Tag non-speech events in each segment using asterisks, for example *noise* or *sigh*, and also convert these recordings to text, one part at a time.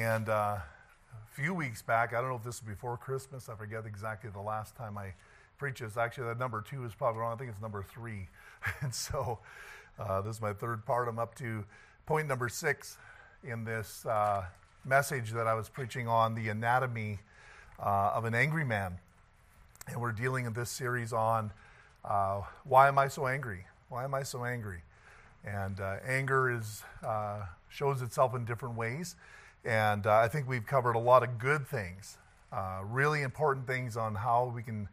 And uh, a few weeks back, I don't know if this was before Christmas, I forget exactly the last time I preached this. Actually, that number two is probably wrong. I think it's number three. *laughs* and so uh, this is my third part. I'm up to point number six in this uh, message that I was preaching on the anatomy uh, of an angry man. And we're dealing in this series on uh, why am I so angry? Why am I so angry? And uh, anger is, shows itself in different ways. And uh, I think we've covered a lot of good things, uh, really important things on how we can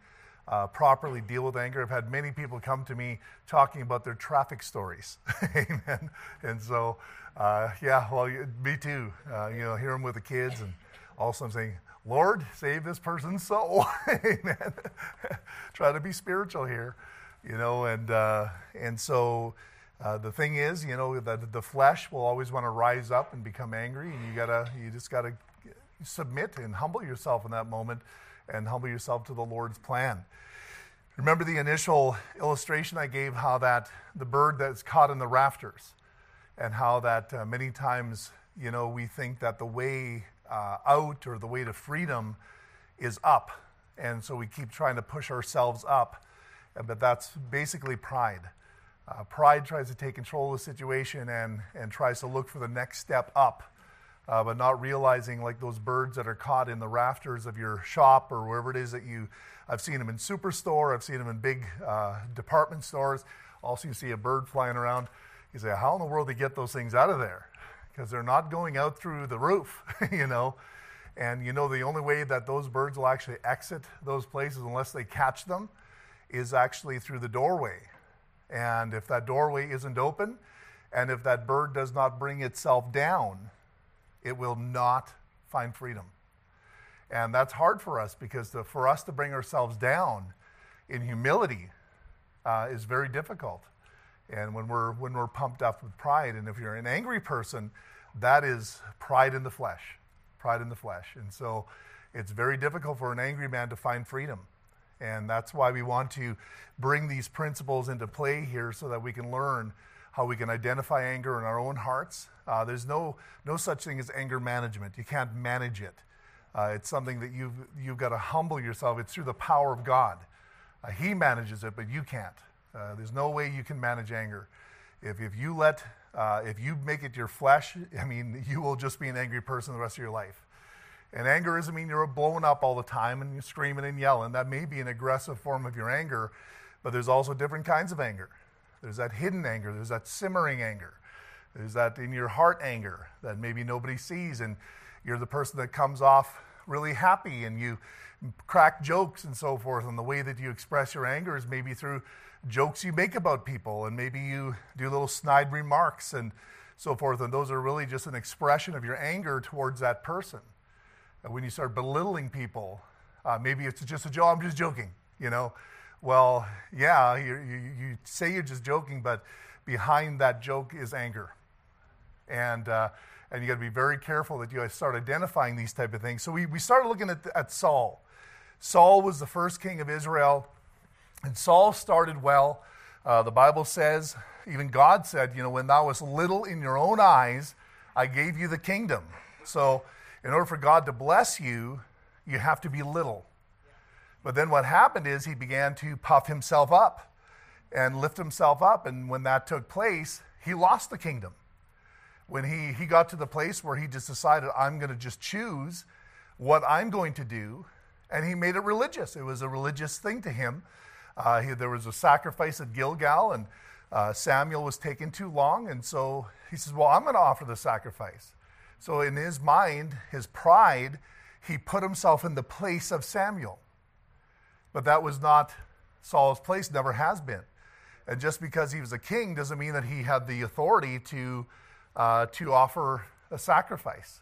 uh, properly deal with anger. I've had many people come to me talking about their traffic stories. *laughs* Amen. And so, uh, yeah, well, me too. you know, hear them with the kids, and also I'm saying, Lord, save this person's soul. *laughs* Amen. *laughs* Try to be spiritual here, you know, and and so. Uh, the thing is, you know, that the flesh will always want to rise up and become angry, and you gotta, you just gotta submit and humble yourself in that moment, and humble yourself to the Lord's plan. Remember the initial illustration I gave, how that the bird that's caught in the rafters, and how that uh, many times, you know, we think that the way uh, out or the way to freedom is up, and so we keep trying to push ourselves up, but that's basically pride. Uh, pride tries to take control of the situation and, and tries to look for the next step up, uh, but not realizing, like those birds that are caught in the rafters of your shop or wherever it is that you. I've seen them in superstore, I've seen them in big uh, department stores. Also, you see a bird flying around. You say, How in the world do they get those things out of there? Because they're not going out through the roof, *laughs* you know. And you know, the only way that those birds will actually exit those places, unless they catch them, is actually through the doorway and if that doorway isn't open, and if that bird does not bring itself down, it will not find freedom. And that's hard for us because to, for us to bring ourselves down in humility uh, is very difficult. And when we're, when we're pumped up with pride, and if you're an angry person, that is pride in the flesh. Pride in the flesh. And so it's very difficult for an angry man to find freedom. And that's why we want to bring these principles into play here so that we can learn how we can identify anger in our own hearts. Uh, there's no, no such thing as anger management. You can't manage it. Uh, it's something that you've, you've got to humble yourself. It's through the power of God. Uh, he manages it, but you can't. Uh, there's no way you can manage anger. If, if you let, uh, if you make it your flesh, I mean, *laughs* you will just be an angry person the rest of your life. And anger doesn't mean you're blowing up all the time and you're screaming and yelling. That may be an aggressive form of your anger, but there's also different kinds of anger. There's that hidden anger, there's that simmering anger, there's that in your heart anger that maybe nobody sees, and you're the person that comes off really happy and you crack jokes and so forth. And the way that you express your anger is maybe through jokes you make about people, and maybe you do little snide remarks and so forth. And those are really just an expression of your anger towards that person when you start belittling people, uh, maybe it's just a joke, I'm just joking, you know. Well, yeah, you, you, you, say you're just joking, but behind that joke is anger. And, uh, and you got to be very careful that you start identifying these type of things. So we, we started looking at, at Saul. Saul was the first king of Israel, and Saul started well. Uh, the Bible says, even God said, you know, when thou wast little in your own eyes, I gave you the kingdom. So in order for God to bless you, you have to be little. But then what happened is he began to puff himself up and lift himself up. And when that took place, he lost the kingdom. When he, he got to the place where he just decided, I'm going to just choose what I'm going to do, and he made it religious. It was a religious thing to him. Uh, he, there was a sacrifice at Gilgal, and uh, Samuel was taking too long, and so he says, Well, I'm going to offer the sacrifice. So, in his mind, his pride, he put himself in the place of Samuel. But that was not Saul's place, never has been. And just because he was a king doesn't mean that he had the authority to, uh, to offer a sacrifice.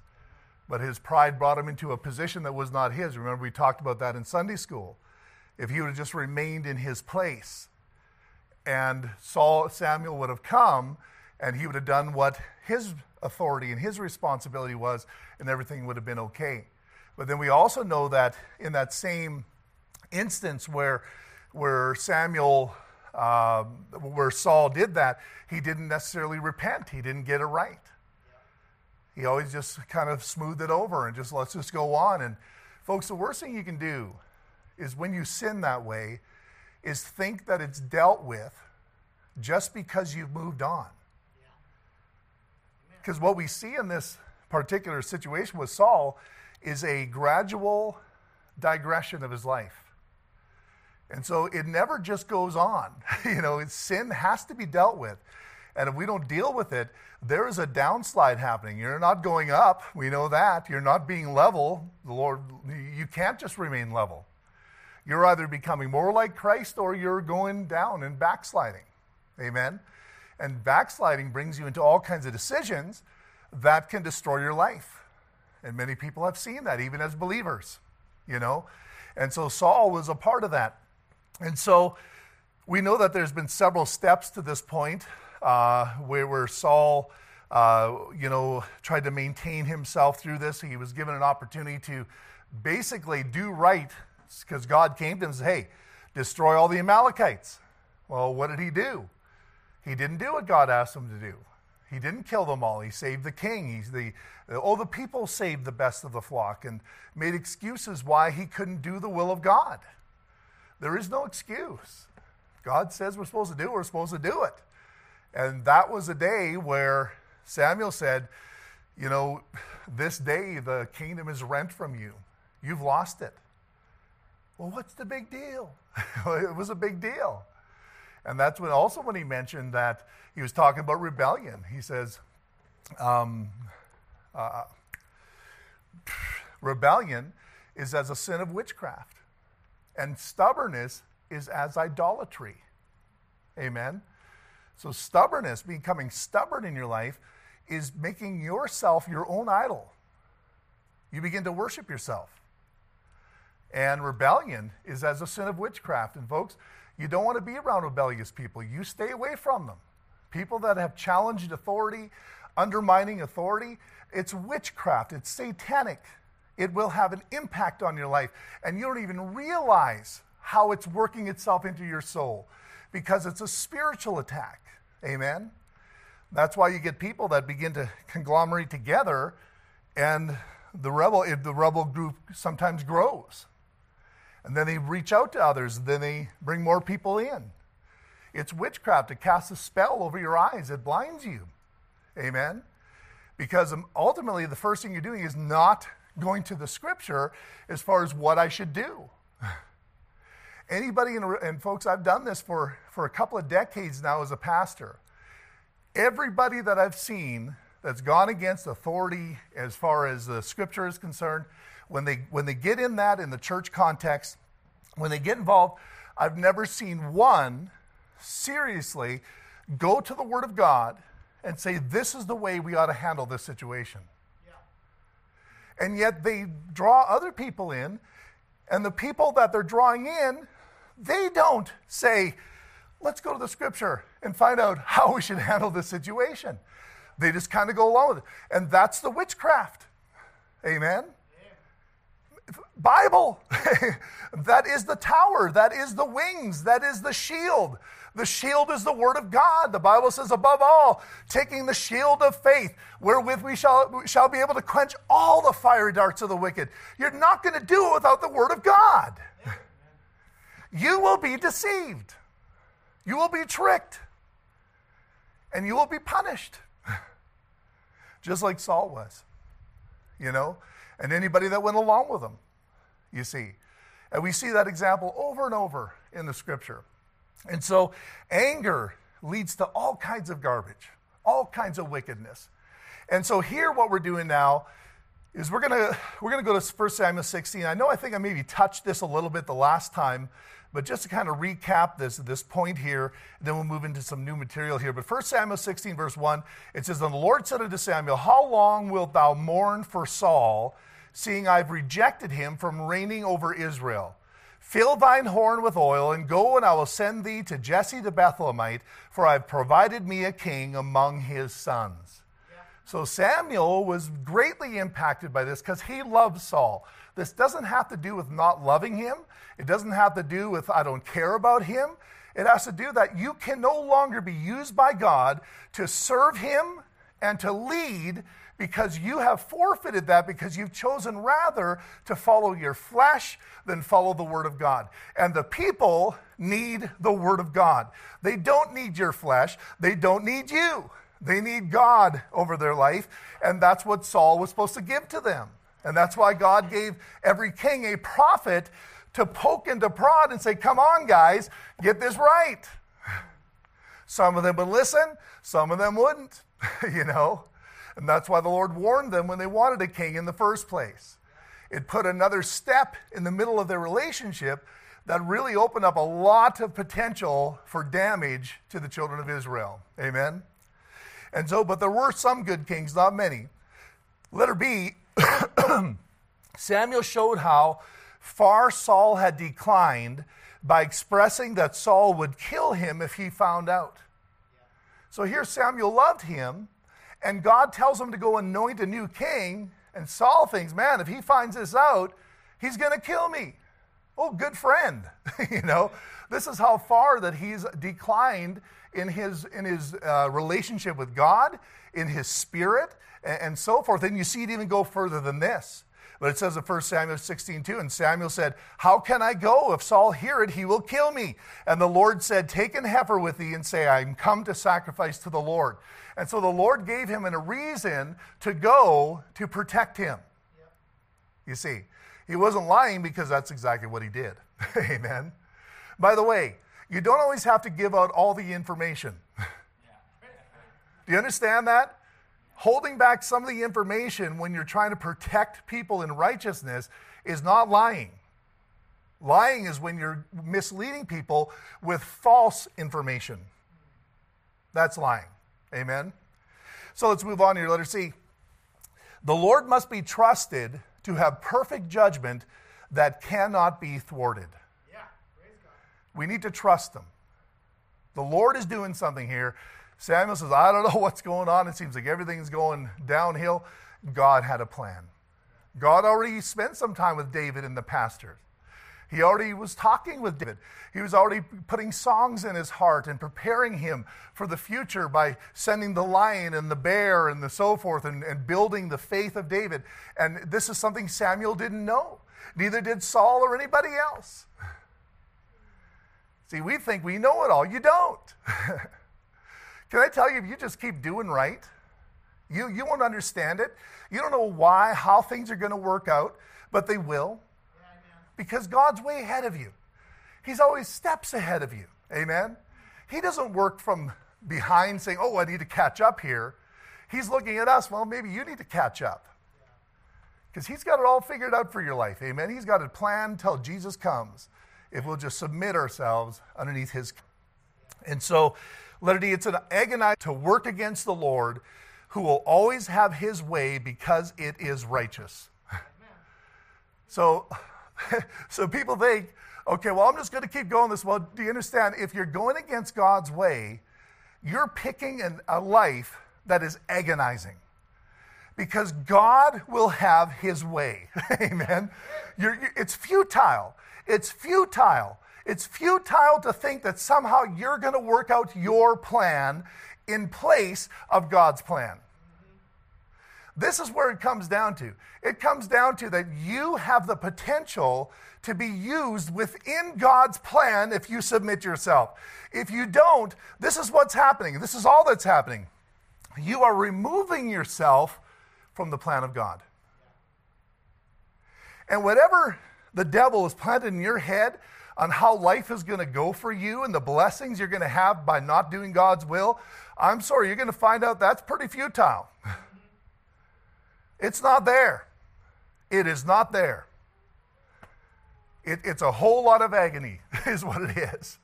But his pride brought him into a position that was not his. Remember, we talked about that in Sunday school. If he would have just remained in his place, and Saul, Samuel would have come, and he would have done what his authority and his responsibility was, and everything would have been okay. But then we also know that in that same instance where, where Samuel, uh, where Saul did that, he didn't necessarily repent. He didn't get it right. He always just kind of smoothed it over and just let's just go on. And folks, the worst thing you can do is when you sin that way, is think that it's dealt with just because you've moved on. Because what we see in this particular situation with Saul is a gradual digression of his life. And so it never just goes on. *laughs* you know, sin has to be dealt with. And if we don't deal with it, there is a downslide happening. You're not going up. We know that. You're not being level. The Lord, you can't just remain level. You're either becoming more like Christ or you're going down and backsliding. Amen. And backsliding brings you into all kinds of decisions that can destroy your life. And many people have seen that, even as believers, you know. And so Saul was a part of that. And so we know that there's been several steps to this point uh, where, where Saul, uh, you know, tried to maintain himself through this. He was given an opportunity to basically do right because God came to him and said, hey, destroy all the Amalekites. Well, what did he do? He didn't do what God asked him to do. He didn't kill them all. He saved the king. He's the, oh, the people saved the best of the flock and made excuses why he couldn't do the will of God. There is no excuse. God says we're supposed to do we're supposed to do it. And that was a day where Samuel said, You know, this day the kingdom is rent from you. You've lost it. Well, what's the big deal? *laughs* it was a big deal. And that's when also when he mentioned that he was talking about rebellion. He says, um, uh, rebellion is as a sin of witchcraft, and stubbornness is as idolatry. Amen. So, stubbornness, becoming stubborn in your life, is making yourself your own idol. You begin to worship yourself. And rebellion is as a sin of witchcraft. And, folks, you don't want to be around rebellious people. You stay away from them. People that have challenged authority, undermining authority, it's witchcraft, it's satanic. It will have an impact on your life, and you don't even realize how it's working itself into your soul because it's a spiritual attack. Amen? That's why you get people that begin to conglomerate together, and the rebel, the rebel group sometimes grows. And then they reach out to others, then they bring more people in. It's witchcraft to cast a spell over your eyes, it blinds you. Amen? Because um, ultimately, the first thing you're doing is not going to the scripture as far as what I should do. *sighs* Anybody, in, and folks, I've done this for, for a couple of decades now as a pastor. Everybody that I've seen that's gone against authority as far as the scripture is concerned, when they, when they get in that in the church context, when they get involved, I've never seen one seriously go to the Word of God and say, This is the way we ought to handle this situation. Yeah. And yet they draw other people in, and the people that they're drawing in, they don't say, Let's go to the Scripture and find out how we should handle this situation. They just kind of go along with it. And that's the witchcraft. Amen? Bible. *laughs* that is the tower. That is the wings. That is the shield. The shield is the word of God. The Bible says, above all, taking the shield of faith, wherewith we shall, shall be able to quench all the fiery darts of the wicked. You're not going to do it without the word of God. *laughs* You will be deceived. You will be tricked. And you will be punished. *laughs* Just like Saul was. You know? and anybody that went along with them, you see. And we see that example over and over in the scripture. And so anger leads to all kinds of garbage, all kinds of wickedness. And so here what we're doing now is we're going to we're going to go to 1 Samuel 16. I know I think I maybe touched this a little bit the last time, but just to kind of recap this, this point here, then we'll move into some new material here. But 1 Samuel 16, verse 1, it says, And the Lord said unto Samuel, How long wilt thou mourn for Saul, seeing I've rejected him from reigning over Israel? Fill thine horn with oil, and go, and I will send thee to Jesse the Bethlehemite, for I've provided me a king among his sons. So Samuel was greatly impacted by this because he loved Saul. This doesn't have to do with not loving him. It doesn't have to do with I don't care about him. It has to do that you can no longer be used by God to serve him and to lead because you have forfeited that because you've chosen rather to follow your flesh than follow the Word of God. And the people need the Word of God. They don't need your flesh, they don't need you. They need God over their life, and that's what Saul was supposed to give to them. And that's why God gave every king a prophet to poke and to prod and say, Come on, guys, get this right. Some of them would listen, some of them wouldn't, *laughs* you know. And that's why the Lord warned them when they wanted a king in the first place. It put another step in the middle of their relationship that really opened up a lot of potential for damage to the children of Israel. Amen. And so, but there were some good kings, not many. Letter B, *coughs* Samuel showed how far Saul had declined by expressing that Saul would kill him if he found out. So here Samuel loved him, and God tells him to go anoint a new king, and Saul thinks, man, if he finds this out, he's going to kill me. Oh, good friend. *laughs* you know, this is how far that he's declined in his, in his uh, relationship with God, in his spirit, and, and so forth. And you see it even go further than this. But it says in 1 Samuel 16, 2, and Samuel said, How can I go? If Saul hear it, he will kill me. And the Lord said, Take an heifer with thee and say, I am come to sacrifice to the Lord. And so the Lord gave him a reason to go to protect him. Yep. You see, he wasn't lying because that's exactly what he did. *laughs* Amen. By the way, you don't always have to give out all the information. *laughs* Do you understand that? Holding back some of the information when you're trying to protect people in righteousness is not lying. Lying is when you're misleading people with false information. That's lying. Amen? So let's move on here. Letter C. The Lord must be trusted to have perfect judgment that cannot be thwarted. Yeah, we need to trust Him. The Lord is doing something here. Samuel says, I don't know *laughs* what's going on. It seems like everything's going downhill. God had a plan. God already spent some time with David and the pastors. He already was talking with David. He was already putting songs in his heart and preparing him for the future by sending the lion and the bear and the so forth and, and building the faith of David. And this is something Samuel didn't know. Neither did Saul or anybody else. *laughs* See, we think we know it all. You don't. *laughs* Can I tell you, if you just keep doing right, you, you won't understand it. You don't know why, how things are going to work out, but they will because God's way ahead of you. He's always steps ahead of you. Amen? He doesn't work from behind saying, oh, I need to catch up here. He's looking at us, well, maybe you need to catch up. Because He's got it all figured out for your life. Amen? He's got a plan until Jesus comes if we'll just submit ourselves underneath His. And so, D, it's an agonize to work against the Lord who will always have His way because it is righteous. *laughs* so, *laughs* so people think, okay, well, I'm just going to keep going this. Well, do you understand? If you're going against God's way, you're picking an, a life that is agonizing because God will have his way. *laughs* Amen. You're, you're, it's futile. It's futile. It's futile to think that somehow you're going to work out your plan in place of God's plan. This is where it comes down to. It comes down to that you have the potential to be used within God's plan if you submit yourself. If you don't, this is what's happening. This is all that's happening. You are removing yourself from the plan of God. And whatever the devil has planted in your head on how life is going to go for you and the blessings you're going to have by not doing God's will, I'm sorry, you're going to find out that's pretty futile. *laughs* It's not there. It is not there. It, it's a whole lot of agony, *laughs* is what it is.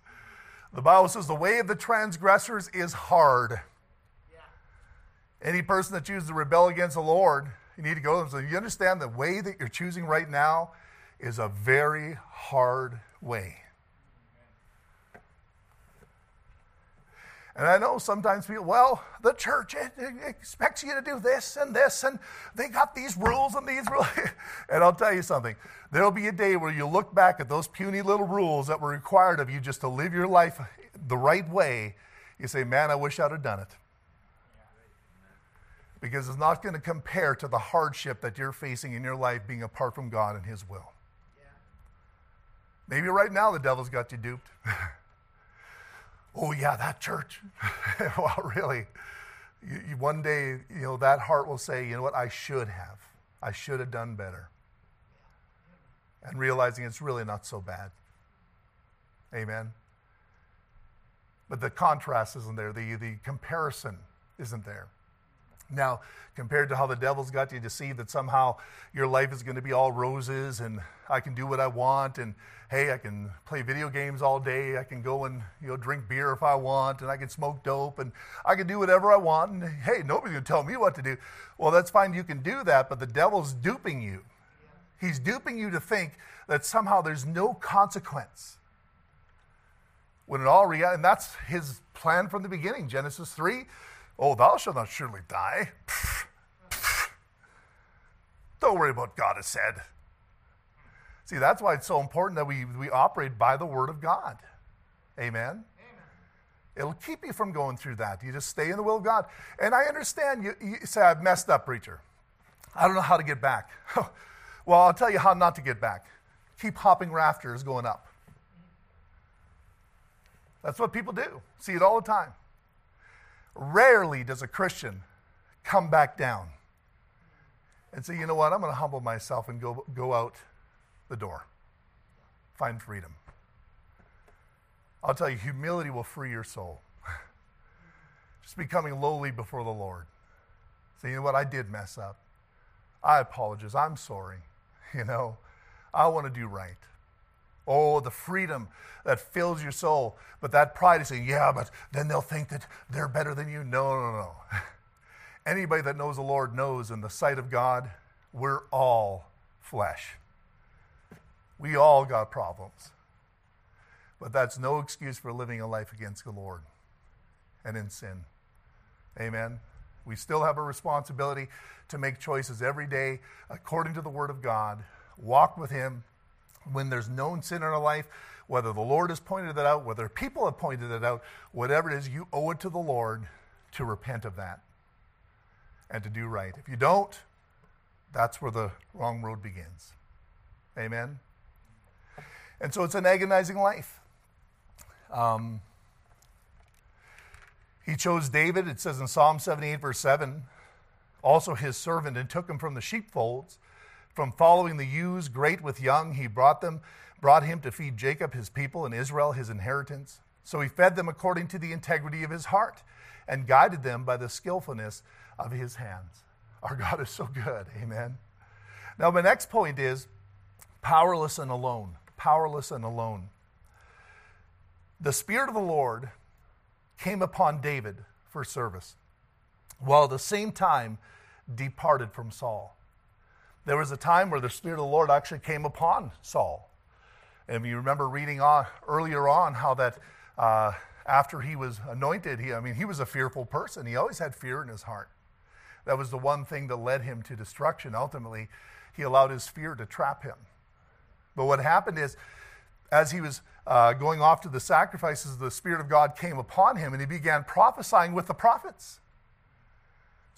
The Bible says the way of the transgressors is hard. Yeah. Any person that chooses to rebel against the Lord, you need to go to them. So you understand the way that you're choosing right now is a very hard way. And I know sometimes people, well, the church it, it expects you to do this and this, and they got these rules and these rules. *laughs* and I'll tell you something there'll be a day where you look back at those puny little rules that were required of you just to live your life the right way. You say, man, I wish I'd have done it. because it's not going to compare to the hardship that you're facing in your life being apart from God and His will. Maybe right now the devil's got you duped. *laughs* oh, yeah, that church. *laughs* well, really, you, you, one day, you know, that heart will say, you know what, I should have. I should have done better. And realizing it's really not so bad. Amen. But the contrast isn't there, the, the comparison isn't there. Now, compared to how the devil's got you deceived that somehow your life is going to be all roses and I can do what I want and hey, I can play video games all day, I can go and you know drink beer if I want and I can smoke dope and I can do whatever I want and hey, nobody's going to tell me what to do. Well, that's fine, you can do that, but the devil's duping you. He's duping you to think that somehow there's no consequence. When in all reality, and that's his plan from the beginning, Genesis 3 Oh, thou shalt not surely die. Don't worry about what God has said. See, that's why it's so important that we, we operate by the Word of God. Amen? Amen? It'll keep you from going through that. You just stay in the will of God. And I understand you, you say, I've messed up, preacher. I don't know how to get back. *laughs* well, I'll tell you how not to get back. Keep hopping rafters going up. That's what people do. See it all the time. Rarely does a Christian come back down and say, you know what, I'm going to humble myself and go, go out the door, find freedom. I'll tell you, humility will free your soul. *laughs* Just becoming lowly before the Lord. Say, you know what, I did mess up. I apologize. I'm sorry. *laughs* You know, I want to do right. Oh, the freedom that fills your soul. But that pride is saying, yeah, but then they'll think that they're better than you. No, no, no. *laughs* Anybody that knows the Lord knows in the sight of God, we're all flesh. We all got problems. But that's no excuse for living a life against the Lord and in sin. Amen. We still have a responsibility to make choices every day according to the Word of God, walk with Him, when there's known sin in our life, whether the Lord has pointed it out, whether people have pointed it out, whatever it is, you owe it to the Lord to repent of that and to do right. If you don't, that's where the wrong road begins. Amen? And so it's an agonizing life. Um, he chose David, it says in Psalm 78, verse 7, also his servant, and took him from the sheepfolds from following the ewes, great with young, he brought them, brought him to feed Jacob his people and Israel his inheritance. So he fed them according to the integrity of his heart and guided them by the skillfulness of his hands. Our God is so good. Amen. Now, my next point is powerless and alone. Powerless and alone. The Spirit of the Lord came upon David for service, while at the same time departed from Saul. There was a time where the Spirit of the Lord actually came upon Saul. And you remember reading on, earlier on how that uh, after he was anointed, he, I mean, he was a fearful person. He always had fear in his heart. That was the one thing that led him to destruction. Ultimately, he allowed his fear to trap him. But what happened is, as he was uh, going off to the sacrifices, the Spirit of God came upon him and he began prophesying with the prophets.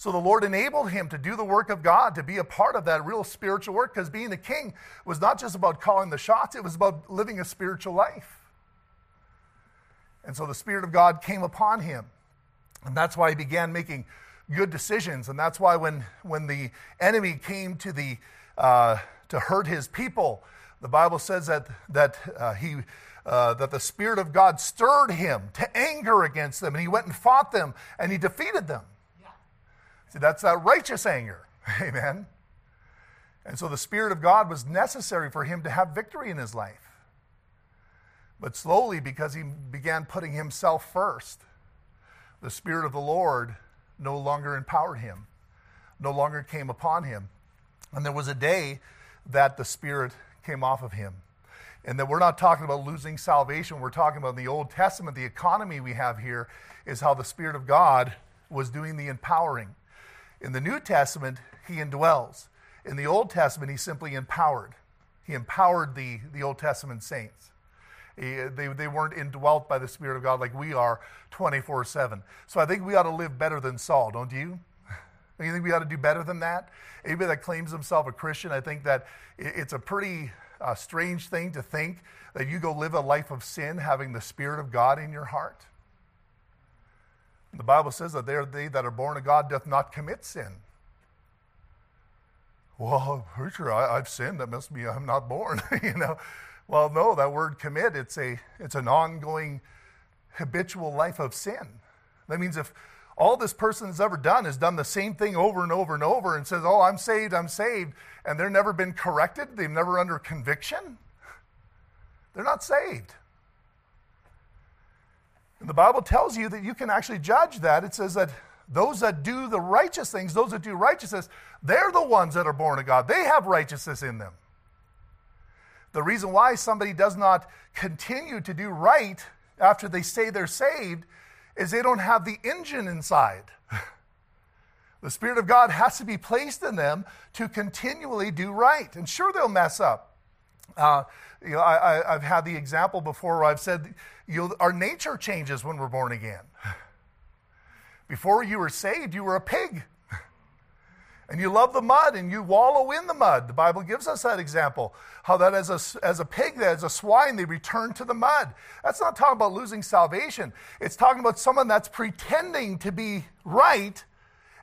So the Lord enabled him to do the work of God, to be a part of that real spiritual work, because being a king was not just about calling the shots, it was about living a spiritual life. And so the Spirit of God came upon him. And that's why he began making good decisions. And that's why when, when the enemy came to, the, uh, to hurt his people, the Bible says that, that, uh, he, uh, that the Spirit of God stirred him to anger against them. And he went and fought them and he defeated them. See, that's that righteous anger. *laughs* Amen. And so the Spirit of God was necessary for him to have victory in his life. But slowly, because he began putting himself first, the Spirit of the Lord no longer empowered him, no longer came upon him. And there was a day that the Spirit came off of him. And that we're not talking about losing salvation, we're talking about in the Old Testament, the economy we have here is how the Spirit of God was doing the empowering. In the New Testament, he indwells. In the Old Testament, he simply empowered. He empowered the, the Old Testament saints. He, they, they weren't indwelt by the Spirit of God like we are 24 7. So I think we ought to live better than Saul, don't you? *laughs* You think we ought to do better than that? Anybody that claims himself a Christian, I think that it's a pretty uh, strange thing to think that you go live a life of sin having the Spirit of God in your heart. The Bible says that they, are, they that are born of God doth not commit sin. Well, preacher, I, I've sinned. That must be I'm not born. *laughs* you know, well, no, that word commit it's a it's an ongoing, habitual life of sin. That means if all this person has ever done is done the same thing over and over and over and says, "Oh, I'm saved, I'm saved," and they're never been corrected, they've never under conviction, they're not saved. And the Bible tells you that you can actually judge that. It says that those that do the righteous things, those that do righteousness, they're the ones that are born of God. They have righteousness in them. The reason why somebody does not continue to do right after they say they're saved is they don't have the engine inside. *laughs* the Spirit of God has to be placed in them to continually do right. And sure, they'll mess up. Uh, you know, I, have had the example before where I've said, you know, our nature changes when we're born again. *laughs* Before you were saved, you were a pig. *laughs* And you love the mud and you wallow in the mud. The Bible gives us that example. How that as a, as a pig, as a swine, they return to the mud. That's not talking about losing salvation. It's talking about someone that's pretending to be right,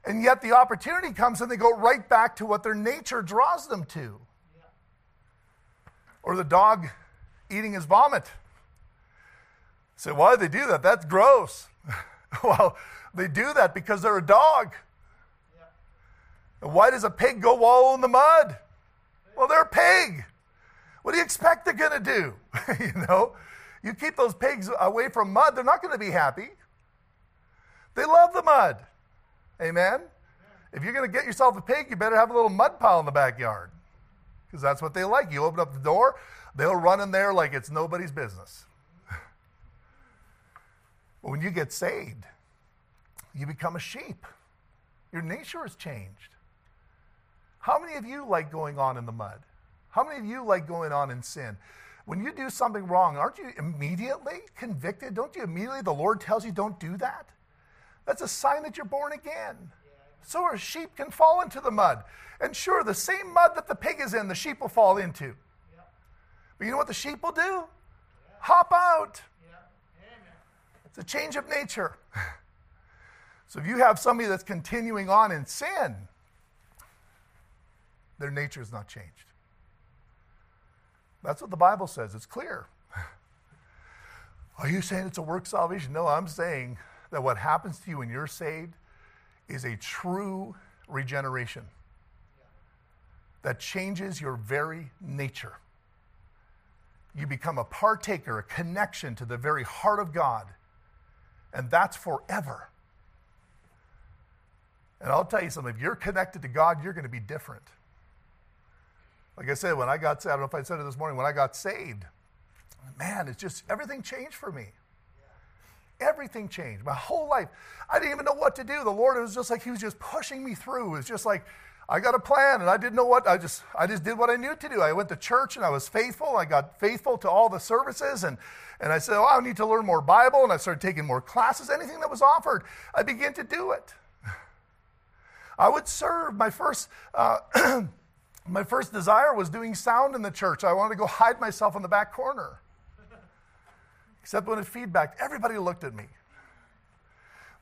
and yet the opportunity comes and they go right back to what their nature draws them to. Or the dog eating his vomit. Say, why do they do that? That's gross. *laughs* well, they do that because they're a dog. Yeah. Why does a pig go wallow in the mud? Well, they're a pig. What do you expect they're going to do? *laughs* you know, you keep those pigs away from mud, they're not going to be happy. They love the mud. Amen? If you're going to get yourself a pig, you better have a little mud pile in the backyard because that's what they like. You open up the door, they'll run in there like it's nobody's business. *laughs* but when you get saved, you become a sheep. Your nature has changed. How many of you like going on in the mud? How many of you like going on in sin? When you do something wrong, aren't you immediately convicted? Don't you immediately, the Lord tells you don't do that? That's a sign that you're born again. So a sheep can fall into the mud. And sure, the same mud that the pig is in, the sheep will fall into. But you know what the sheep will do? Hop out. It's a change of nature. *laughs* So if you have somebody that's continuing on in sin, their nature is not changed. That's what the Bible says. It's clear. *laughs* Are you saying it's a work salvation? No, I'm saying that what happens to you when you're saved is a true regeneration that changes your very nature. You become a partaker, a connection to the very heart of God, and that's forever. And I'll tell you something if you're connected to God, you're going to be different. Like I said, when I got, saved, I don't know if I said it this morning, when I got saved, man, it's just everything changed for me. Everything changed. My whole life. I didn't even know what to do. The Lord, it was just like He was just pushing me through. It was just like, I got a plan and I didn't know what I just I just did what I knew to do. I went to church and I was faithful. I got faithful to all the services and and I said, "Oh, I need to learn more Bible." And I started taking more classes. Anything that was offered, I began to do it. I would serve. My first, uh, *clears throat* my first desire was doing sound in the church. I wanted to go hide myself in the back corner. Except when it feedback, everybody looked at me.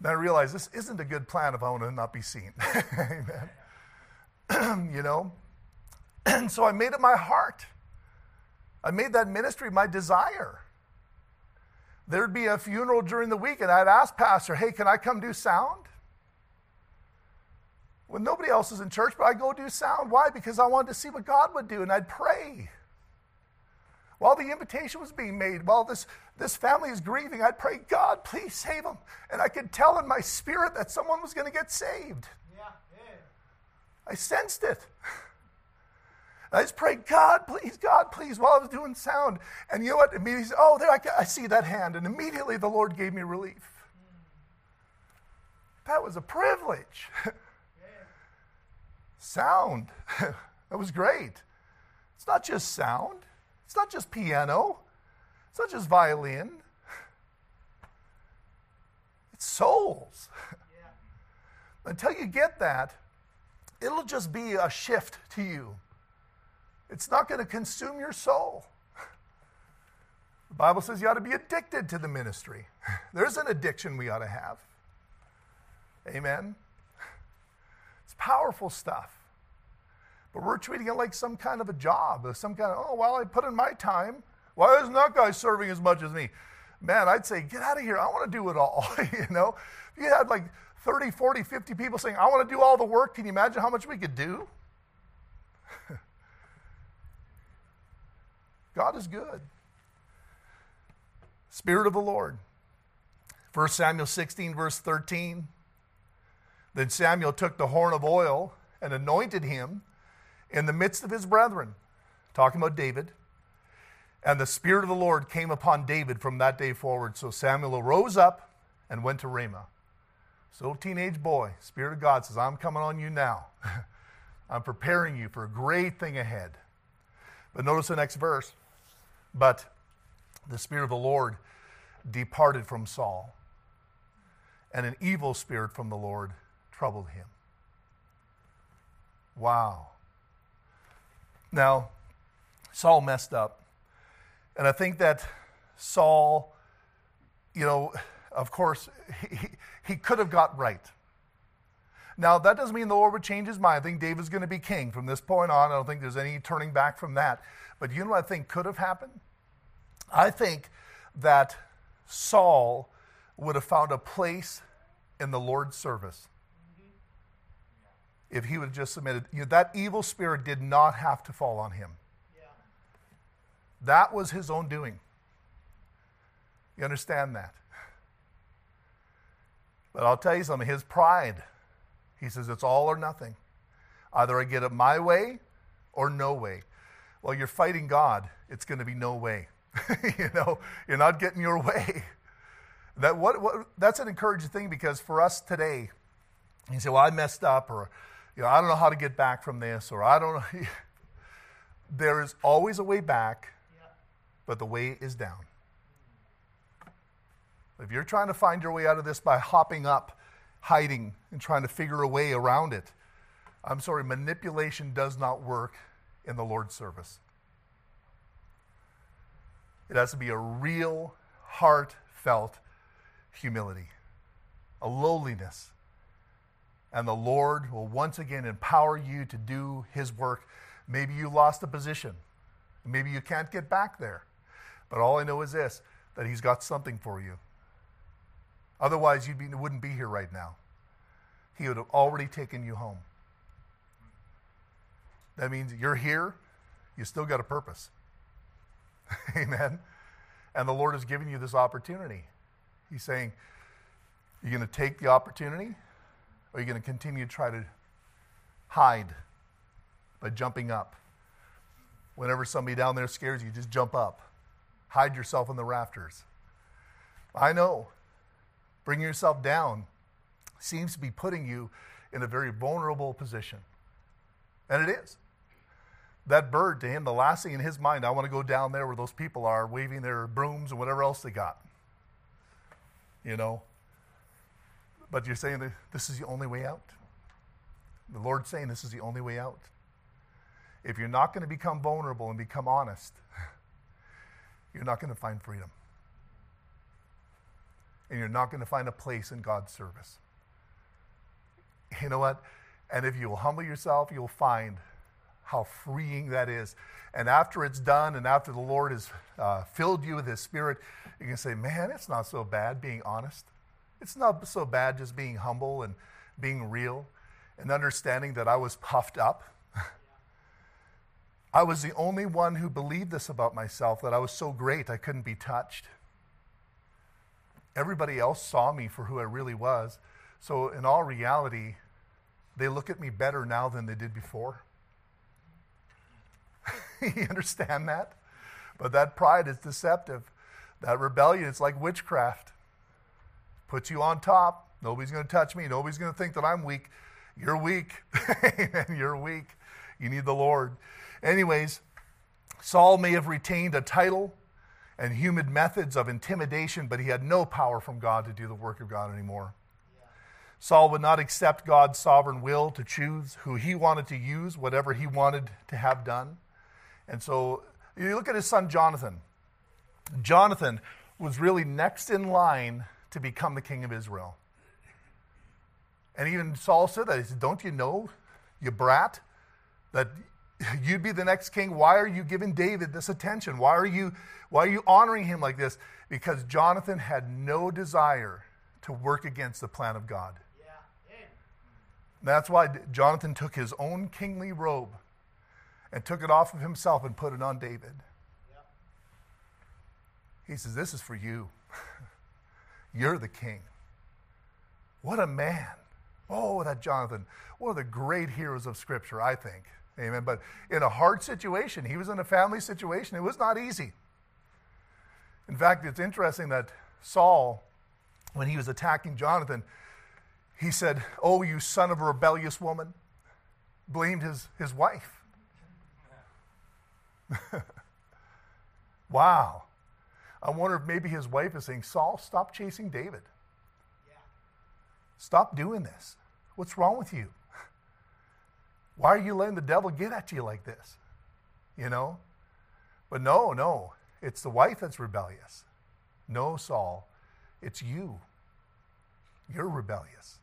Then I realized this isn't a good plan if I want to not be seen. *laughs* Amen. *clears throat* you know? And *clears throat* so I made it my heart. I made that ministry my desire. There'd be a funeral during the week, and I'd ask Pastor, hey, can I come do sound? when nobody else is in church, but I go do sound. Why? Because I wanted to see what God would do, and I'd pray. While the invitation was being made, while this, this family is grieving, I'd pray, God, please save them. And I could tell in my spirit that someone was going to get saved. I sensed it. I just prayed, God, please, God, please, while I was doing sound. And you know what? Immediately, oh, there I, I see that hand. And immediately the Lord gave me relief. That was a privilege. *laughs* Sound. *laughs* that was great. It's not just sound, it's not just piano, it's not just violin, it's souls. *laughs* Until you get that, it'll just be a shift to you. It's not going to consume your soul. The Bible says you ought to be addicted to the ministry. *laughs* There's an addiction we ought to have. Amen. It's powerful stuff. But we're treating it like some kind of a job, some kind of, oh, well, I put in my time. Why isn't that guy serving as much as me? Man, I'd say, get out of here. I want to do it all. *laughs* you know, if you had like 30, 40, 50 people saying, I want to do all the work, can you imagine how much we could do? *laughs* God is good. Spirit of the Lord. 1 Samuel 16, verse 13. Then Samuel took the horn of oil and anointed him in the midst of his brethren, talking about David. And the Spirit of the Lord came upon David from that day forward. So Samuel arose up and went to Ramah. So, teenage boy, Spirit of God says, I'm coming on you now. *laughs* I'm preparing you for a great thing ahead. But notice the next verse. But the Spirit of the Lord departed from Saul, and an evil spirit from the Lord troubled him. Wow. Now, Saul messed up. And I think that Saul, you know, of course, *laughs* he, he could have got right. Now, that doesn't mean the Lord would change his mind. I think David's going to be king from this point on. I don't think there's any turning back from that. But you know what I think could have happened? I think that Saul would have found a place in the Lord's service if he would have just submitted. You know, that evil spirit did not have to fall on him. Yeah. That was his own doing. You understand that? But I'll tell you something his pride, he says, it's all or nothing. Either I get it my way or no way. Well, you're fighting God, it's going to be no way. *laughs* you know, you're not getting your way. That what, what that's an encouraging thing because for us today, you say, "Well, I messed up," or you know, I don't know how to get back from this, or I don't know. *laughs* there is always a way back, but the way is down. If you're trying to find your way out of this by hopping up, hiding, and trying to figure a way around it, I'm sorry, manipulation does not work in the Lord's service. It has to be a real, heartfelt humility, a lowliness. And the Lord will once again empower you to do His work. Maybe you lost a position. Maybe you can't get back there. But all I know is this that He's got something for you. Otherwise, you wouldn't be here right now. He would have already taken you home. That means you're here, you still got a purpose. *laughs* Amen. And the Lord has given you this opportunity. He's saying, You're going to take the opportunity, or are you going to continue to try to hide by jumping up? Whenever somebody down there scares you, just jump up. Hide yourself in the rafters. I know. Bringing yourself down seems to be putting you in a very vulnerable position. And it is that bird to him, the last thing in his mind, I want to go down there where those people are waving their brooms and whatever else they got. You know? But you're saying that this is the only way out. The Lord's saying this is the only way out. If you're not going to become vulnerable and become honest, *laughs* you're not going to find freedom. And you're not going to find a place in God's service. You know what? And if you will humble yourself, you'll find how freeing that is. And after it's done and after the Lord has uh, filled you with His Spirit, you can say, man, it's not so bad being honest. It's not so bad just being humble and being real and understanding that I was puffed up. *laughs* I was the only one who believed this about myself that I was so great I couldn't be touched. Everybody else saw me for who I really was. So, in all reality, they look at me better now than they did before. *laughs* you understand that? But that pride is deceptive. That rebellion, it's like witchcraft. Puts you on top. Nobody's going to touch me. Nobody's going to think that I'm weak. You're weak. *laughs* You're weak. You need the Lord. Anyways, Saul may have retained a title and human methods of intimidation, but he had no power from God to do the work of God anymore. Saul would not accept God's sovereign will to choose who he wanted to use, whatever he wanted to have done. And so you look at his son Jonathan. Jonathan was really next in line to become the king of Israel. And even Saul said that. He said, Don't you know, you brat, that you'd be the next king? Why are you giving David this attention? Why are you, why are you honoring him like this? Because Jonathan had no desire to work against the plan of God. Yeah. That's why Jonathan took his own kingly robe and took it off of himself and put it on David. He says, This is for you. *laughs* You're the king. What a man. Oh, that Jonathan, one of the great heroes of Scripture, I think. Amen. But in a hard situation, he was in a family situation. It was not easy. In fact, it's interesting that Saul, when he was attacking Jonathan, he said, Oh, you son of a rebellious woman, blamed his, his wife. *laughs* wow. I wonder if maybe his wife is saying, Saul, stop chasing David. Yeah. Stop doing this. What's wrong with you? Why are you letting the devil get at you like this? You know? But no, no. It's the wife that's rebellious. No, Saul. It's you. You're rebellious.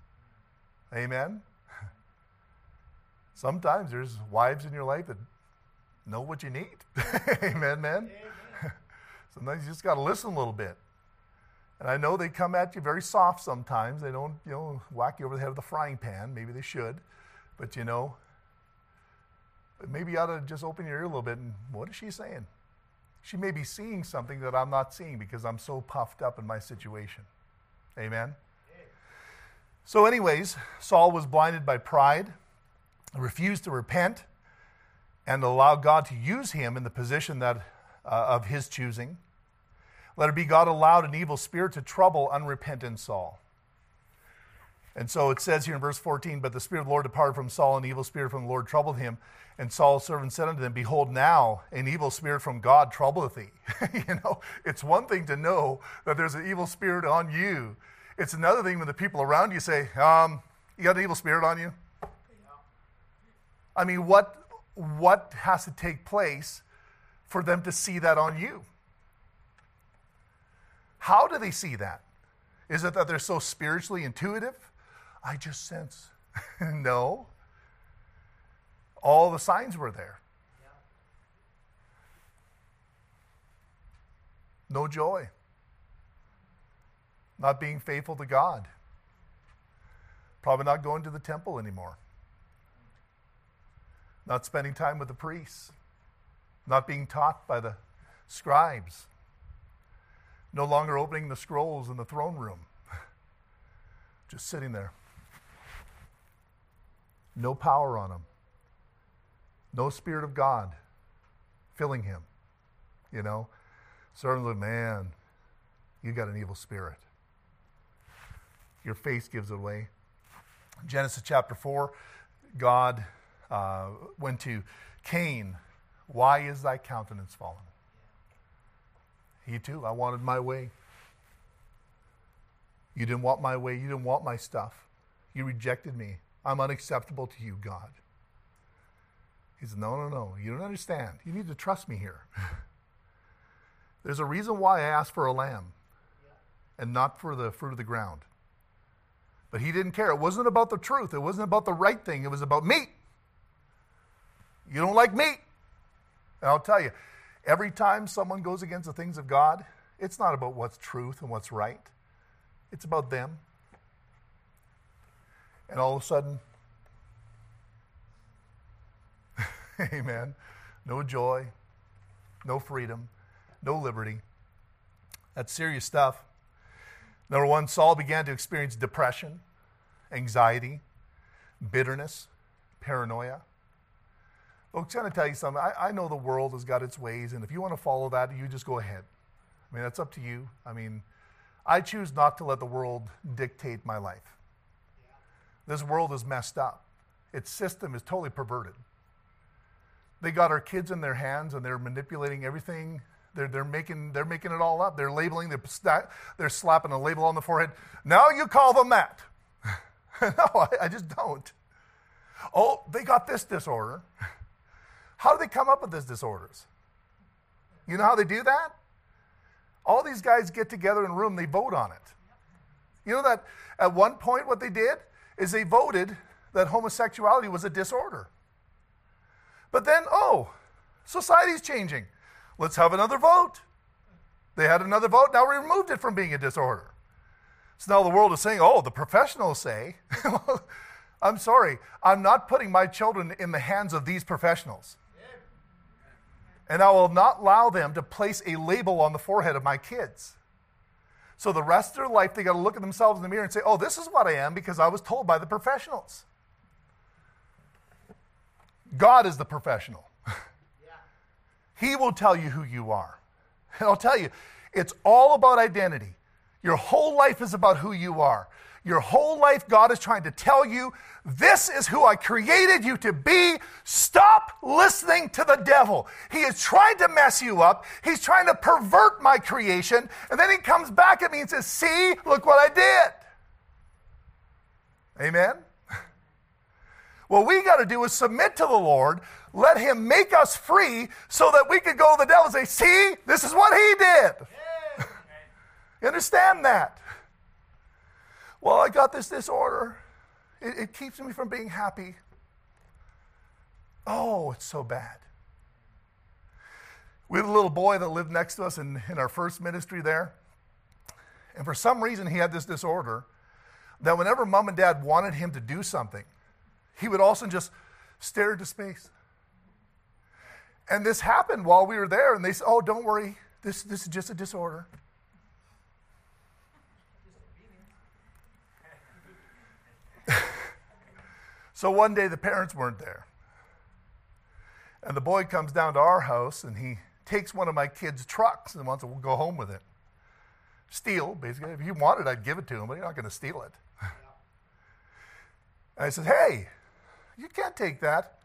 Amen? *laughs* Sometimes there's wives in your life that know what you need. *laughs* Amen, man? *laughs* Sometimes you just got to listen a little bit. And I know they come at you very soft sometimes. They don't, you know, whack you over the head with a frying pan. Maybe they should. But, you know, maybe you ought to just open your ear a little bit and what is she saying? She may be seeing something that I'm not seeing because I'm so puffed up in my situation. Amen? So, anyways, Saul was blinded by pride, refused to repent, and allow God to use him in the position that, uh, of his choosing. Let it be God allowed an evil spirit to trouble unrepentant Saul. And so it says here in verse 14, But the Spirit of the Lord departed from Saul, and an evil spirit from the Lord troubled him. And Saul's servant said unto them, Behold, now an evil spirit from God troubleth thee. *laughs* you know, it's one thing to know that there's an evil spirit on you. It's another thing when the people around you say, um, You got an evil spirit on you? I mean, what, what has to take place for them to see that on you? How do they see that? Is it that they're so spiritually intuitive? I just sense. *laughs* no. All the signs were there. No joy. Not being faithful to God. Probably not going to the temple anymore. Not spending time with the priests. Not being taught by the scribes no longer opening the scrolls in the throne room, *laughs* just sitting there. No power on him, no Spirit of God filling him. You know, certainly, man, you got an evil spirit. Your face gives away. Genesis chapter 4, God uh, went to Cain. Why is thy countenance fallen? He too, I wanted my way. You didn't want my way. You didn't want my stuff. You rejected me. I'm unacceptable to you, God. He said, No, no, no. You don't understand. You need to trust me here. *laughs* There's a reason why I asked for a lamb and not for the fruit of the ground. But he didn't care. It wasn't about the truth, it wasn't about the right thing, it was about meat. You don't like meat. And I'll tell you, Every time someone goes against the things of God, it's not about what's truth and what's right, it's about them. And all of a sudden, *laughs* amen, no joy, no freedom, no liberty. That's serious stuff. Number one, Saul began to experience depression, anxiety, bitterness, paranoia. Folks, I'm going to tell you something. I, I know the world has got its ways, and if you want to follow that, you just go ahead. I mean, that's up to you. I mean, I choose not to let the world dictate my life. This world is messed up. Its system is totally perverted. They got our kids in their hands and they're manipulating everything. They're, they're, making, they're making it all up. They're labeling, they're, they're slapping a label on the forehead. Now you call them that. *laughs* no, I, I just don't. Oh, they got this disorder. How do they come up with these disorders? You know how they do that? All these guys get together in a room, they vote on it. You know that at one point, what they did is they voted that homosexuality was a disorder. But then, oh, society's changing. Let's have another vote. They had another vote, now we removed it from being a disorder. So now the world is saying, oh, the professionals say. *laughs* I'm sorry, I'm not putting my children in the hands of these professionals. And I will not allow them to place a label on the forehead of my kids. So the rest of their life, they got to look at themselves in the mirror and say, oh, this is what I am because I was told by the professionals. God is the professional. *laughs* he will tell you who you are. And I'll tell you, it's all about identity. Your whole life is about who you are. Your whole life, God is trying to tell you, this is who I created you to be. Stop listening to the devil. He is trying to mess you up. He's trying to pervert my creation. And then he comes back at me and says, See, look what I did. Amen? *laughs* What we got to do is submit to the Lord, let Him make us free so that we could go to the devil and say, See, this is what He did. *laughs* you understand that? Well, I got this disorder. It, it keeps me from being happy. Oh, it's so bad. We had a little boy that lived next to us in, in our first ministry there. And for some reason, he had this disorder that whenever mom and dad wanted him to do something, he would also just stare into space. And this happened while we were there, and they said, Oh, don't worry, this, this is just a disorder. So one day the parents weren't there. And the boy comes down to our house and he takes one of my kids' trucks and wants to go home with it. Steal, basically. If he wanted, I'd give it to him, but you're not going to steal it. *laughs* I said, Hey, you can't take that.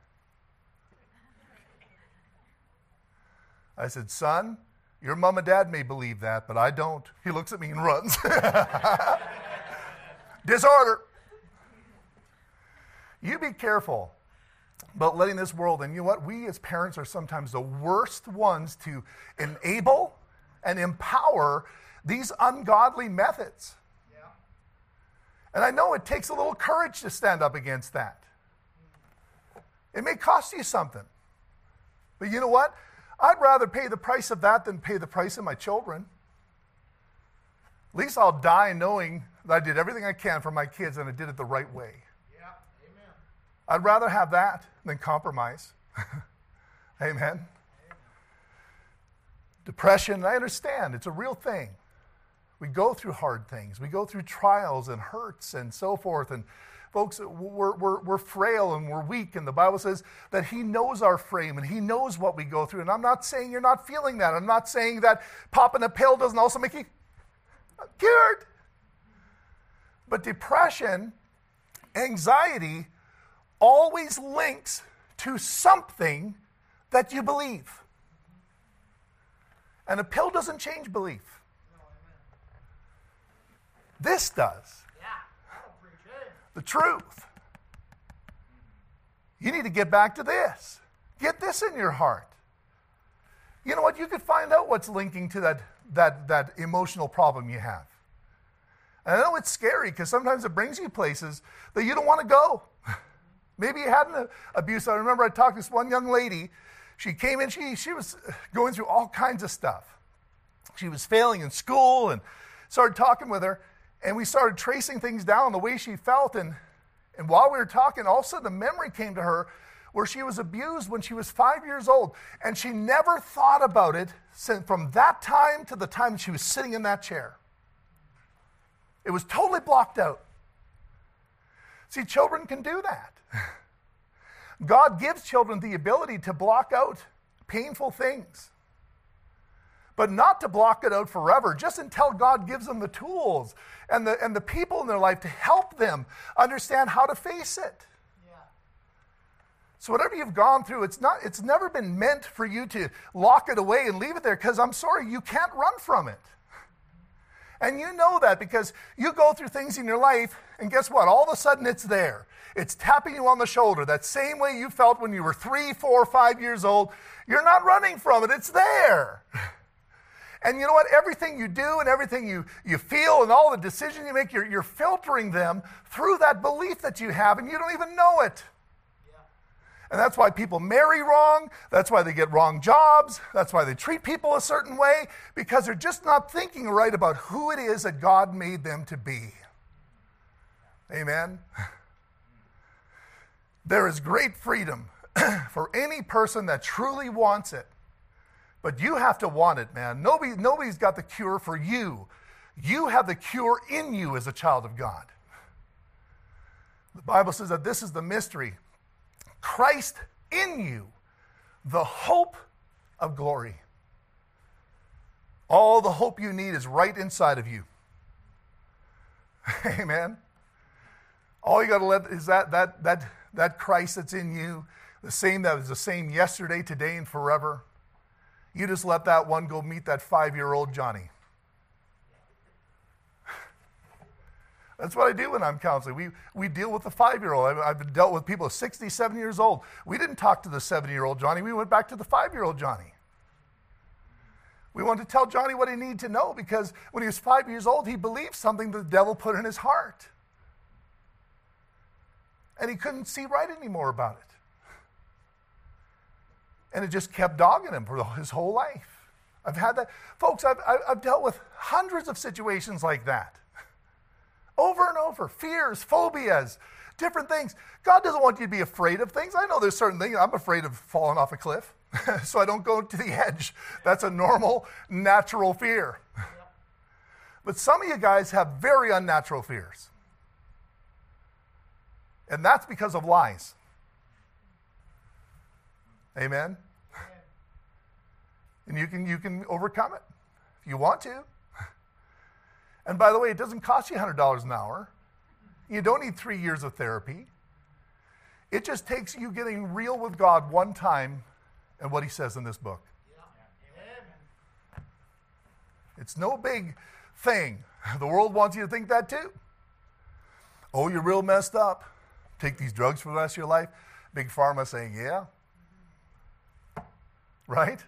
I said, Son, your mom and dad may believe that, but I don't. He looks at me and runs. *laughs* Disorder. You be careful about letting this world, and you know what? We as parents are sometimes the worst ones to enable and empower these ungodly methods. Yeah. And I know it takes a little courage to stand up against that. It may cost you something. But you know what? I'd rather pay the price of that than pay the price of my children. At least I'll die knowing that I did everything I can for my kids and I did it the right way. I'd rather have that than compromise. Amen. *laughs* Amen. Depression, I understand, it's a real thing. We go through hard things, we go through trials and hurts and so forth. And folks, we're, we're, we're frail and we're weak. And the Bible says that He knows our frame and He knows what we go through. And I'm not saying you're not feeling that. I'm not saying that popping a pill doesn't also make you cured. But depression, anxiety, always links to something that you believe. And a pill doesn't change belief. This does. The truth. You need to get back to this. Get this in your heart. You know what? You could find out what's linking to that, that, that emotional problem you have. And I know it's scary because sometimes it brings you places that you don't want to go. Maybe you had an abuse. I remember I talked to this one young lady. She came in, she, she was going through all kinds of stuff. She was failing in school and started talking with her. And we started tracing things down the way she felt. And, and while we were talking, all of a sudden a memory came to her where she was abused when she was five years old. And she never thought about it from that time to the time she was sitting in that chair. It was totally blocked out. See, children can do that. God gives children the ability to block out painful things, but not to block it out forever, just until God gives them the tools and the, and the people in their life to help them understand how to face it. So whatever you've gone through, it's not it's never been meant for you to lock it away and leave it there because I'm sorry, you can't run from it. And you know that because you go through things in your life, and guess what? All of a sudden it's there. It's tapping you on the shoulder. That same way you felt when you were three, four, five years old. You're not running from it, it's there. *laughs* And you know what? Everything you do and everything you, you feel and all the decisions you make, you're, you're filtering them through that belief that you have, and you don't even know it. And that's why people marry wrong. That's why they get wrong jobs. That's why they treat people a certain way, because they're just not thinking right about who it is that God made them to be. Amen? *laughs* There is great freedom *clears throat* for any person that truly wants it. But you have to want it, man. Nobody, nobody's got the cure for you. You have the cure in you as a child of God. The Bible says that this is the mystery Christ in you, the hope of glory. All the hope you need is right inside of you. *laughs* Amen. All you got to let is that that that that Christ that's in you, the same that was the same yesterday, today, and forever. You just let that one go meet that five-year-old Johnny. That's what I do when I'm counseling. We, we deal with the five year old. I've, dealt with people 67 years old. We didn't talk to the seven year old Johnny, we went back to the five year old Johnny. We wanted to tell Johnny what he needed to know because when he was five years old, he believed something the devil put in his heart. And he couldn't see right anymore about it. And it just kept dogging him for his whole life. I've had that. Folks, I've, I've dealt with hundreds of situations like that over and over fears, phobias, different things. God doesn't want you to be afraid of things. I know there's certain things. I'm afraid of falling off a cliff, *laughs* so I don't go to the *laughs* edge. That's a normal, natural fear. *laughs* But some of you guys have very unnatural fears. And that's because of lies. Amen? And you can, you can overcome it if you want to. And by the way, it doesn't cost you $100 an hour. You don't need three years of therapy. It just takes you getting real with God one time and what He says in this book. It's no big thing. The world wants you to think that too. Oh, you're real messed up. Take these drugs for the rest of your life. Big pharma saying, yeah. Right?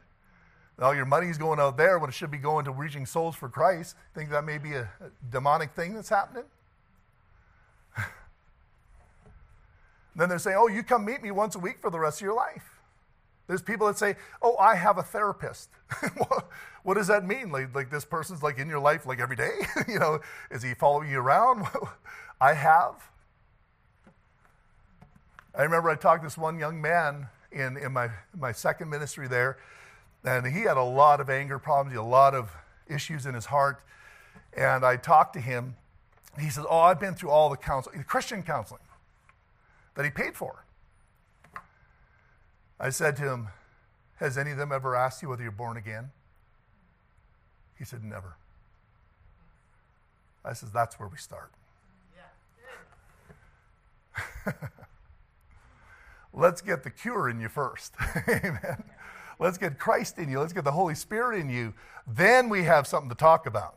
All your money is going out there when it should be going to reaching souls for Christ. Think that may be a, a demonic thing that's happening? *laughs* then they're saying, oh, you come meet me once a week for the rest of your life. There's people that say, oh, I have a therapist. *laughs* what does that mean? Like, like this person's like in your life like every day? *laughs* you know, is he following you around? I have. I remember I talked to this one young man in, in my, my second ministry there and he had a lot of anger problems, a lot of issues in his heart. And I talked to him. He says, Oh, I've been through all the counseling, Christian counseling that he paid for. I said to him, Has any of them ever asked you whether you're born again? He said, Never. I says, That's where we start. Yeah. *laughs* Let's get the cure in you first. *laughs* Amen. Let's get Christ in you. Let's get the Holy Spirit in you. Then we have something to talk about.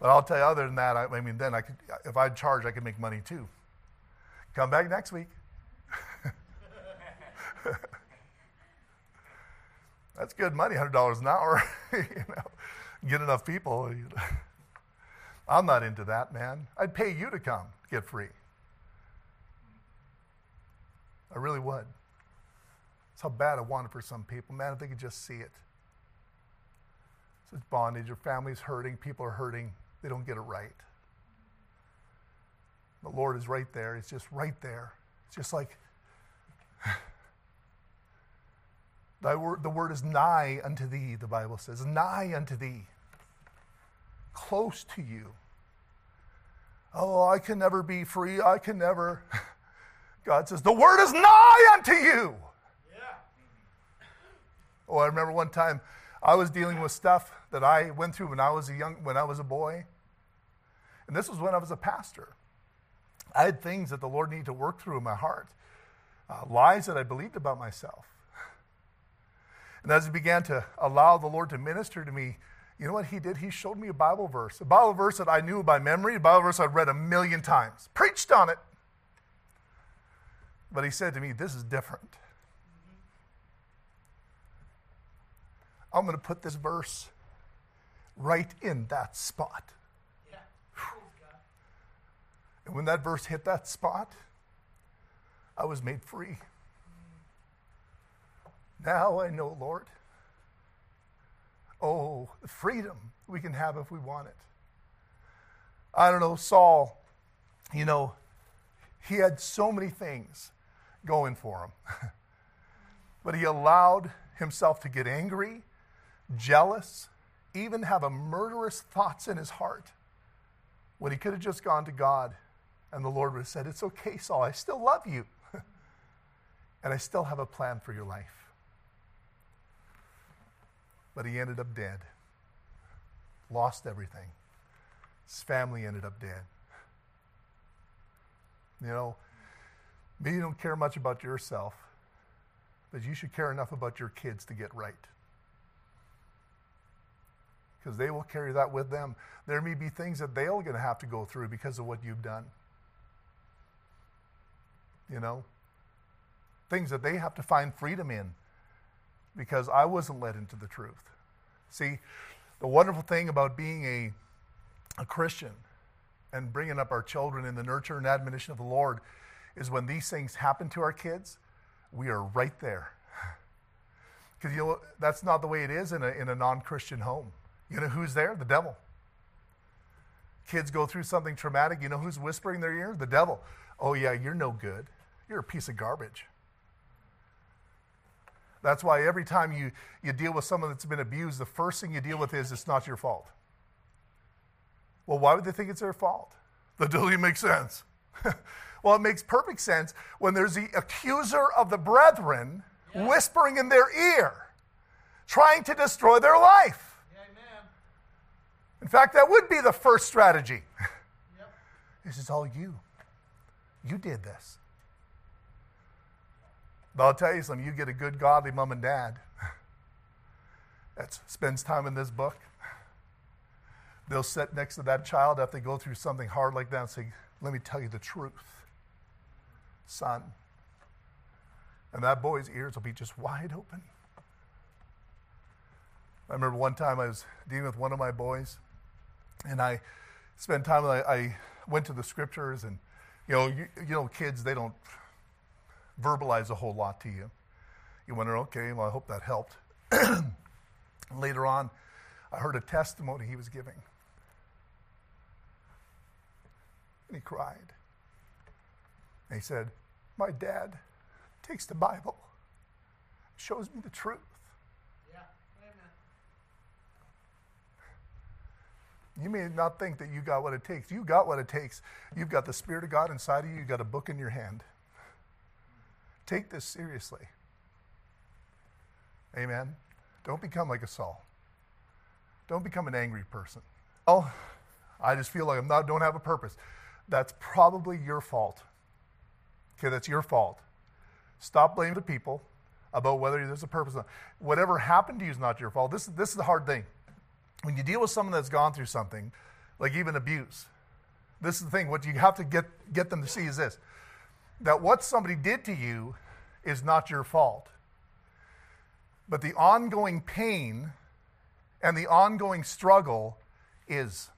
But I'll tell you, other than that, I, I mean, then I could, if I'd charge, I could make money too. Come back next week. *laughs* That's good money, $100 an hour. *laughs* you know, get enough people. *laughs* I'm not into that, man. I'd pay you to come get free. I really would. That's how bad I want it for some people. Man, if they could just see it. It's bondage. Your family's hurting. People are hurting. They don't get it right. The Lord is right there. He's just right there. It's just like *sighs* thy word, the word is nigh unto thee, the Bible says. Nigh unto thee. Close to you. Oh, I can never be free. I can never. *laughs* God says, the word is nigh unto you. Oh, I remember one time I was dealing with stuff that I went through when I was a young, when I was a boy. And this was when I was a pastor. I had things that the Lord needed to work through in my heart, uh, lies that I believed about myself. And as I began to allow the Lord to minister to me You know what he did? He showed me a Bible verse, a Bible verse that I knew by memory, a Bible verse I'd read a million times, preached on it. But he said to me, This is different. I'm going to put this verse right in that spot. Yeah. And when that verse hit that spot, I was made free. Mm. Now I know, Lord. Oh, the freedom we can have if we want it. I don't know, Saul, you know, he had so many things going for him. *laughs* but he allowed himself to get angry, jealous, even have a murderous thoughts in his heart when he could have just gone to God and the Lord would have said, It's okay, Saul, I still love you. *laughs* and I still have a plan for your life. But he ended up dead, lost everything. His family ended up dead. You know, maybe you don't care much about yourself, but you should care enough about your kids to get right. Because they will carry that with them. There may be things that they're going to have to go through because of what you've done. You know? Things that they have to find freedom in because I wasn't led into the truth. See, the wonderful thing about being a, a Christian and bringing up our children in the nurture and admonition of the Lord is when these things happen to our kids, we are right there. *laughs* Because you know, that's not the way it is in a, in a non Christian home. You know who's there? The devil. Kids go through something traumatic. You know who's whispering in their ear? The devil. Oh, yeah, you're no good. You're a piece of garbage. That's why every time you, you deal with someone that's been abused, the first thing you deal with is it's not your fault. Well, why would they think it's their fault? That doesn't even make sense. *laughs* well, it makes perfect sense when there's the accuser of the brethren yeah. whispering in their ear, trying to destroy their life. In fact, that would be the first strategy. *laughs* Yep. this is all you. You did this. But I'll tell you something, you get a good, godly mom and dad *laughs* that spends time in this book. They'll sit next to that child after they go through something hard like that and say, Let me tell you the truth, son. And that boy's ears will be just wide open. I remember one time I was dealing with one of my boys, and I spent time, I, I went to the scriptures, and, you know, you, you know, kids, they don't verbalize a whole lot to you. You wonder, okay, well, I hope that helped. *clears throat* Later on, I heard a testimony he was giving. And he cried. And he said, My dad takes the Bible, shows me the truth. Yeah. You may not think that you got what it takes. You got what it takes. You've got the Spirit of God inside of you. You've got a book in your hand. Take this seriously. Amen. Don't become like a Saul. Don't become an angry person. Oh, I just feel like I'm not don't have a purpose. That's probably your fault. Okay, that's your fault. Stop blaming the people about whether there's a purpose. Or not. Whatever happened to you is not your fault. This, this is the hard thing. When you deal with someone that's gone through something, like even abuse, this is the thing. What you have to get, get them to see is this that what somebody did to you is not your fault. But the ongoing pain and the ongoing struggle is.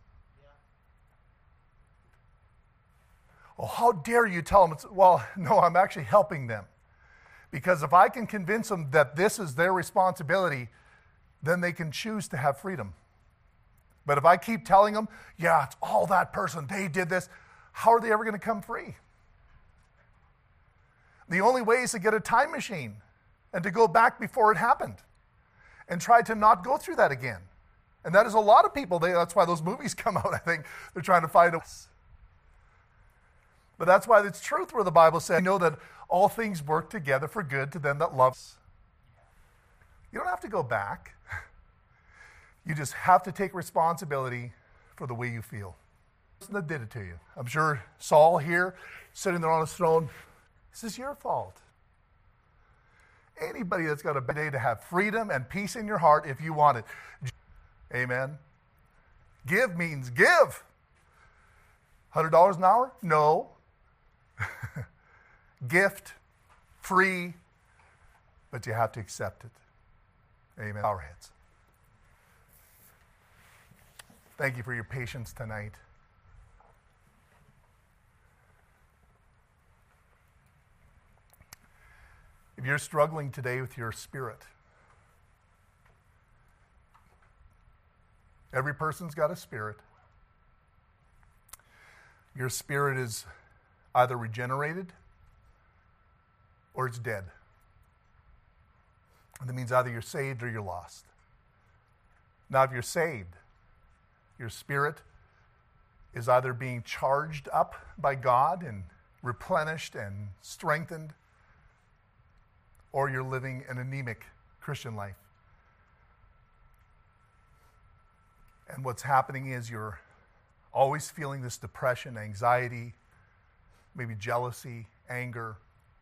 Oh, how dare you tell them? It's, well, *laughs* no, I'm actually helping them. Because if I can convince them that this is their responsibility, then they can choose to have freedom. But if I keep telling them, yeah, it's all that person, they did this, how are they ever going to come free? The only way is to get a time machine and to go back before it happened and try to not go through that again. And that is a lot of people. They, that's why those movies *laughs* come out, I think. They're trying to find us. But that's why it's truth where the Bible says, you know that all things work together for good to them that love. You don't have to go back. You just have to take responsibility for the way you feel. That did it to you. I'm sure Saul here, sitting there on his throne, this is your fault. Anybody that's got a day to have freedom and peace in your heart if you want it. Amen. Give means give. $100 an hour? No. *laughs* Gift, free, but you have to accept it. Amen. Our heads. Thank you for your patience tonight. If you're struggling today with your spirit, every person's got a spirit. Your spirit is either regenerated or it's dead. And that means either you're saved or you're lost. Now, if you're saved, your spirit is either being charged up by God and replenished and strengthened, or you're living an anemic Christian life. And what's happening is you're always feeling this depression, anxiety, maybe jealousy, anger,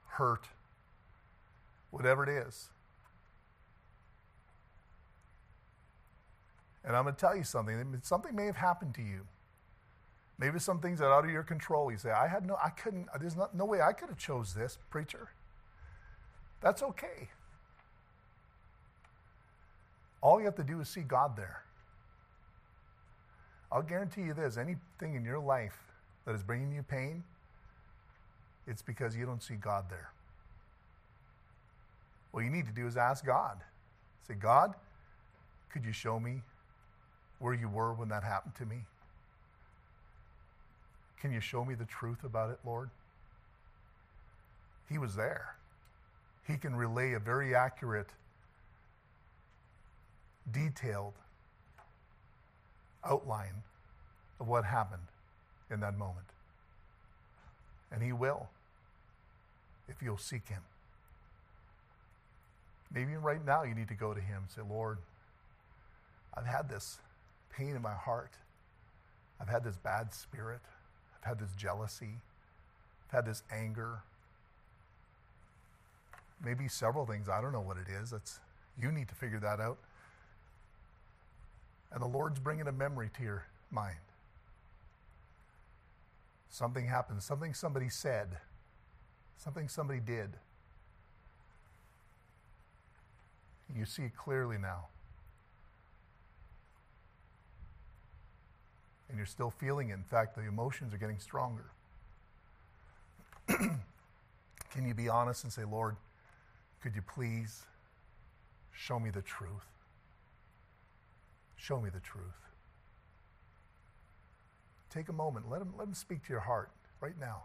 hurt, whatever it is. And I'm going to tell you something. Something may have happened to you. Maybe some things that are out of your control. You say, I had no, I couldn't, there's not, no way I could have chose this, preacher. That's okay. All you have to do is see God there. I'll guarantee you this anything in your life that is bringing you pain, it's because you don't see God there. What you need to do is ask God. Say, God, could you show me where you were when that happened to me? Can you show me the truth about it, Lord? He was there. He can relay a very accurate, detailed outline of what happened in that moment. And He will, if you'll seek Him. Maybe right now you need to go to Him and say, Lord, I've had this pain in my heart. I've had this bad spirit. I've had this jealousy. I've had this anger. Maybe several things. I don't know what it is. That's, you need to figure that out. And the Lord's bringing a memory to your mind. Something happened, something somebody said, something somebody did. You see clearly now. And you're still feeling it. In fact, the emotions are getting stronger. *clears throat* Can you be honest and say, Lord, could you please show me the truth? Show me the truth. Take a moment. Let him, let him speak to your heart right now.